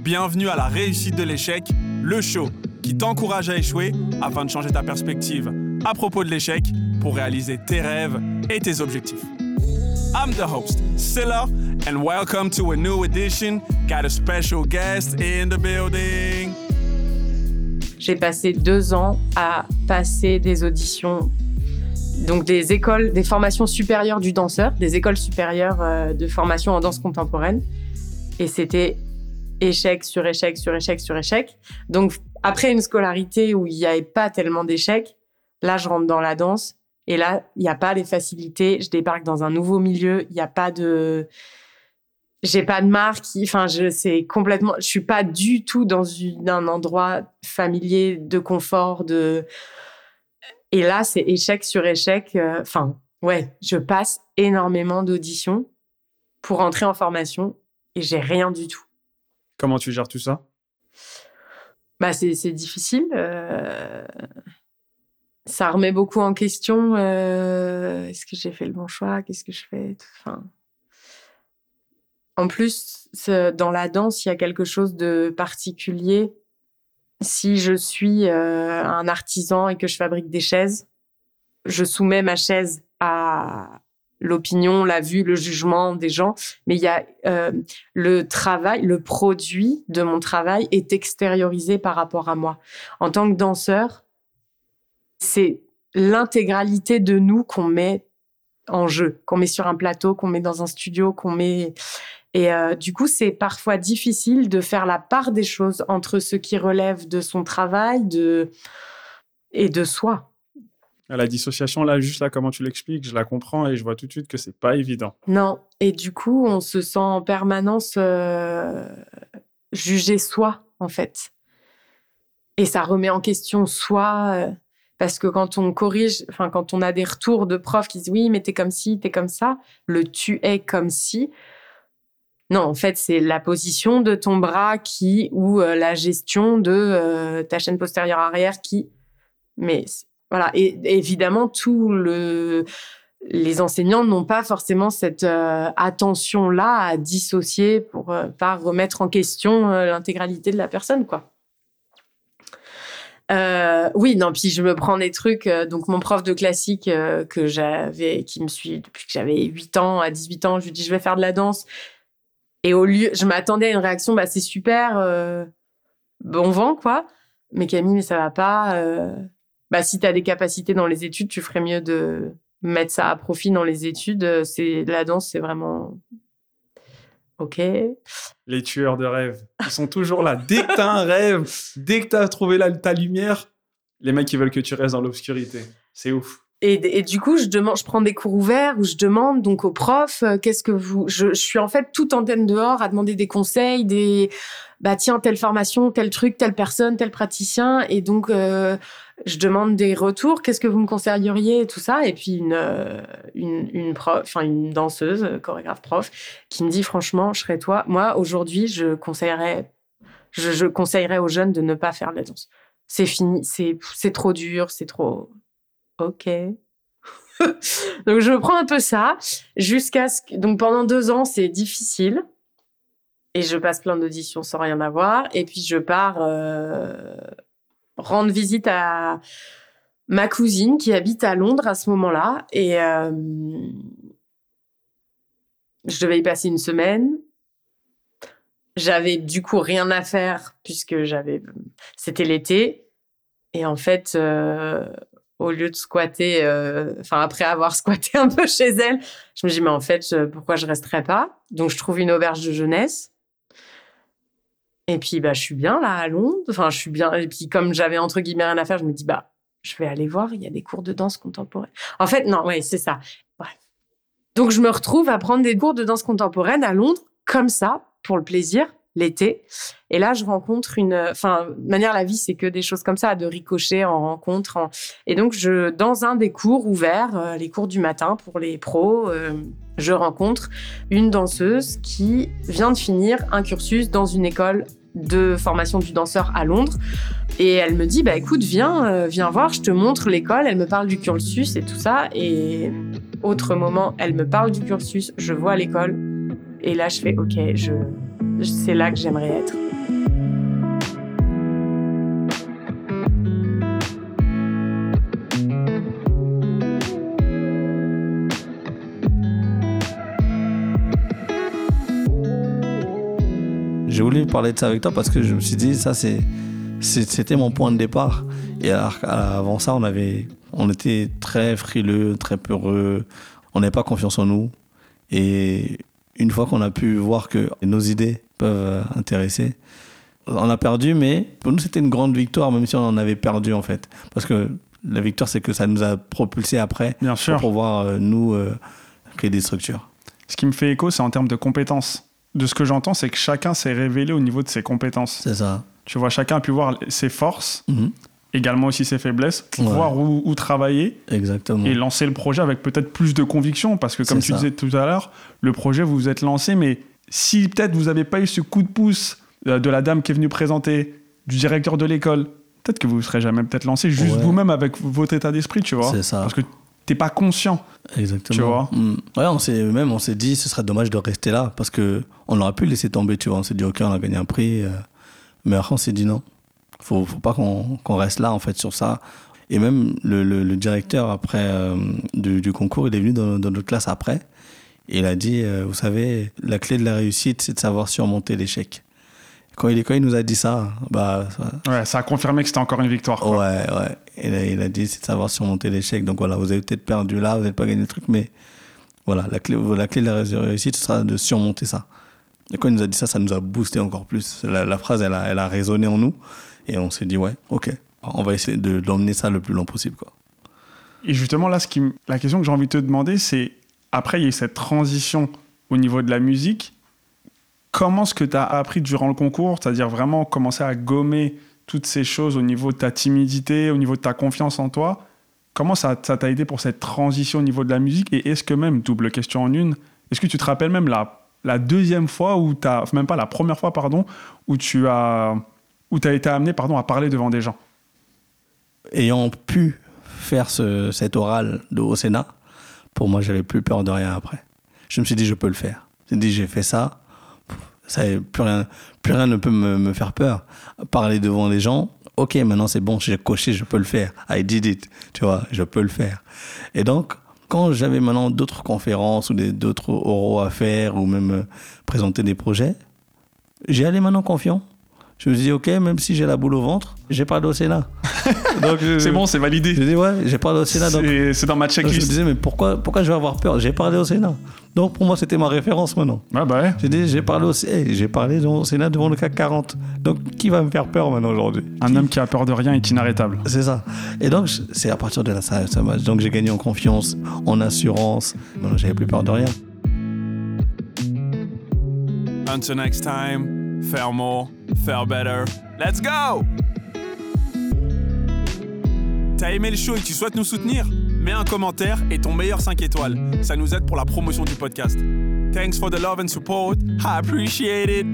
Bienvenue à la réussite de l'échec, le show qui t'encourage à échouer afin de changer ta perspective à propos de l'échec pour réaliser tes rêves et tes objectifs. I'm the host, Silla, and welcome to a new edition. Got a special guest in the building. J'ai passé deux ans à passer des auditions, donc des écoles, des formations supérieures du danseur, des écoles supérieures euh, de formation en danse contemporaine. Et c'était échec sur échec sur échec sur échec. Donc après une scolarité où il n'y avait pas tellement d'échecs, là je rentre dans la danse et là il n'y a pas les facilités. Je débarque dans un nouveau milieu, il n'y a pas de j'ai pas de marque, enfin je c'est complètement je suis pas du tout dans un endroit familier de confort de et là c'est échec sur échec euh, enfin ouais, je passe énormément d'auditions pour entrer en formation et j'ai rien du tout. Comment tu gères tout ça? Bah c'est difficile euh, ça remet beaucoup en question euh, est-ce que j'ai fait le bon choix, qu'est-ce que je fais? Enfin. En plus, dans la danse, il y a quelque chose de particulier. Si je suis euh, un artisan et que je fabrique des chaises, je soumets ma chaise à l'opinion, la vue, le jugement des gens, mais il y a euh, le travail, le produit de mon travail est extériorisé par rapport à moi. En tant que danseur, c'est l'intégralité de nous qu'on met en jeu, qu'on met sur un plateau, qu'on met dans un studio, qu'on met et euh, du coup, c'est parfois difficile de faire la part des choses entre ce qui relève de son travail de... et de soi. La dissociation, là, juste là, comment tu l'expliques, je la comprends et je vois tout de suite que c'est pas évident. Non. Et du coup, on se sent en permanence euh, jugé soi, en fait. Et ça remet en question soi. Euh, parce que quand on corrige, enfin, quand on a des retours de profs qui disent oui, mais t'es comme ci, t'es comme ça, le tu es comme si, non, en fait, c'est la position de ton bras qui ou euh, la gestion de euh, ta chaîne postérieure arrière qui. Mais voilà, et évidemment, tout le les enseignants n'ont pas forcément cette euh, attention là à dissocier pour pas remettre en question l'intégralité de la personne, quoi. oui, non, puis je me prends des trucs. donc, mon prof de classique que j'avais, qui me suit depuis que j'avais 8 ans, à 18 ans, je lui dis je vais faire de la danse. Et au lieu, je m'attendais à une réaction, bah c'est super, euh, bon vent quoi. Mais Camille, mais ça va pas. Euh, bah si t'as des capacités dans les études, tu ferais mieux de mettre ça à profit dans les études. C'est la danse, c'est vraiment ok. Les tueurs de rêves, ils sont toujours là. Dès que t'as un rêve, dès que t'as trouvé la, ta lumière, les mecs ils veulent que tu restes dans l'obscurité. C'est ouf. Et, et, du coup, je demande, je prends des cours ouverts où je demande donc aux profs, euh, qu'est-ce que vous, je, je, suis en fait toute antenne dehors à demander des conseils, des, bah tiens telle formation, tel truc, telle personne, tel praticien, et donc euh, je demande des retours, qu'est-ce que vous me conseilleriez, tout ça, et puis une euh, une, une prof, enfin une danseuse, chorégraphe prof, qui me dit franchement, je serais toi, moi aujourd'hui, je conseillerais, je, je conseillerais aux jeunes de ne pas faire de la danse. C'est fini, c'est trop dur, c'est trop ok. donc je prends un peu ça jusqu'à ce que donc pendant deux ans c'est difficile et je passe plein d'auditions sans rien avoir et puis je pars euh, rendre visite à ma cousine qui habite à Londres à ce moment-là et euh, je devais y passer une semaine. J'avais du coup rien à faire puisque j'avais c'était l'été et en fait euh, au lieu de squatter, euh, enfin après avoir squatté un peu chez elle, je me dis mais en fait pourquoi je resterais pas? Donc je trouve une auberge de jeunesse. Et puis bah je suis bien là à Londres, enfin je suis bien. Et puis comme j'avais entre guillemets rien à faire, je me dis bah je vais aller voir, il y a des cours de danse contemporaine. En fait non, ouais c'est ça. Donc je me retrouve à prendre des cours de danse contemporaine à Londres comme ça pour le plaisir l'été. Et là, je rencontre une, enfin, de manière la vie, c'est que des choses comme ça, de ricocher en rencontre. Et donc, je, dans un des cours ouverts, euh, les cours du matin pour les pros, euh, je rencontre une danseuse qui vient de finir un cursus dans une école de formation du danseur à Londres. Et elle me dit, bah écoute, viens, euh, viens voir, je te montre l'école. Elle me parle du cursus et tout ça. Et autre moment, elle me parle du cursus, je vois l'école. Et là, je fais, ok, je, c'est là que j'aimerais être. Voulu parler de ça avec toi parce que je me suis dit, ça, c'est, c'était mon point de départ. Et avant ça, on, avait, on était très frileux, très peureux. On n'avait pas confiance en nous. Et une fois qu'on a pu voir que nos idées peuvent intéresser, on a perdu, mais pour nous, c'était une grande victoire, même si on en avait perdu, en fait. Parce que la victoire, c'est que ça nous a propulsé après Bien sûr. pour pouvoir, euh, nous, euh, créer des structures. Ce qui me fait écho, c'est en termes de compétences. De ce que j'entends, c'est que chacun s'est révélé au niveau de ses compétences. C'est ça. Tu vois, chacun a pu voir ses forces, Mhm. également aussi ses faiblesses, Ouais. voir où, où travailler Exactement. et lancer le projet avec peut-être plus de conviction. Parce que, comme tu ça. disais tout à l'heure, le projet, vous vous êtes lancé, mais si peut-être vous n'avez pas eu ce coup de pouce euh, de la dame qui est venue présenter, du directeur de l'école, peut-être que vous ne serez jamais peut-être lancé juste Ouais. vous-même avec votre état d'esprit, tu vois. C'est ça. Parce que t'es pas conscient. Exactement. Tu vois Mm. Ouais, on s'est même on s'est dit ce serait dommage de rester là parce que on aurait pu laisser tomber, tu vois. On s'est dit ok, on a gagné un prix, euh, mais après on s'est dit non, faut faut pas qu'on qu'on reste là en fait sur ça. Et même le, le, le directeur après euh, du, du concours, il est venu dans, dans notre classe après et il a dit euh, vous savez la clé de la réussite c'est de savoir surmonter l'échec. Quand il, quand il nous a dit ça, bah ça- Ouais, ça a confirmé que c'était encore une victoire. quoi. Ouais, ouais. Et là, il a dit, c'est de savoir surmonter l'échec. Donc voilà, vous avez peut-être perdu là, vous n'avez pas gagné le truc, mais voilà, la clé, la clé de la réussite, ce sera de surmonter ça. Et quand il nous a dit ça, ça nous a boosté encore plus. La, phrase, elle a, elle a résonné en nous. Et on s'est dit, ouais, ok, on va essayer de d'emmener ça le plus long possible. Quoi. Et justement, là, ce qui, la question que j'ai envie de te demander, c'est après, il y a eu cette transition au niveau de la musique. Comment est-ce que tu as appris durant le concours, c'est-à-dire vraiment commencer à gommer toutes ces choses au niveau de ta timidité, au niveau de ta confiance en toi Comment ça t'a aidé pour cette transition au niveau de la musique? Et est-ce que même, double question en une, est-ce que tu te rappelles même la, deuxième fois où tu as, même pas la première fois, pardon, où tu as, où été amené pardon, à parler devant des gens? Ayant pu faire ce, cet oral au Sénat, pour moi, j'avais plus peur de rien après. Je me suis dit, je peux le faire. J'ai dit, j'ai fait ça. Plus, rien, plus rien ne peut me, me faire peur. Parler devant les gens, ok, maintenant c'est bon, j'ai coché, je peux le faire. I did it. Tu vois, je peux le faire. Et donc, quand j'avais maintenant d'autres conférences ou d'autres oraux à faire ou même euh, présenter des projets, j'y allais maintenant confiant. Je me dit, ok, même si j'ai la boule au ventre, j'ai parlé au Sénat. Je- C'est bon, c'est validé. je dis ouais, j'ai parlé au Sénat. Donc, C'est dans ma donc je me checklist. disais, mais pourquoi, pourquoi je vais avoir peur? J'ai parlé au Sénat. Donc pour moi, c'était ma référence maintenant. Ouais, bah ouais. J'ai dit, j'ai parlé au, hey, j'ai parlé au Sénat devant le CAC 40. Donc qui va me faire peur maintenant aujourd'hui? Un homme qui a peur de rien est inarrêtable. C'est ça. Et donc, c'est à partir de là, ça, ça donc j'ai gagné en confiance, en assurance. Maintenant, j'avais plus peur de rien. Until next time, faire more, faire better. Let's go! T'as aimé le show et tu souhaites nous soutenir? Mets un commentaire et ton meilleur 5 étoiles. Ça nous aide pour la promotion du podcast. Thanks for the love and support. I appreciate it.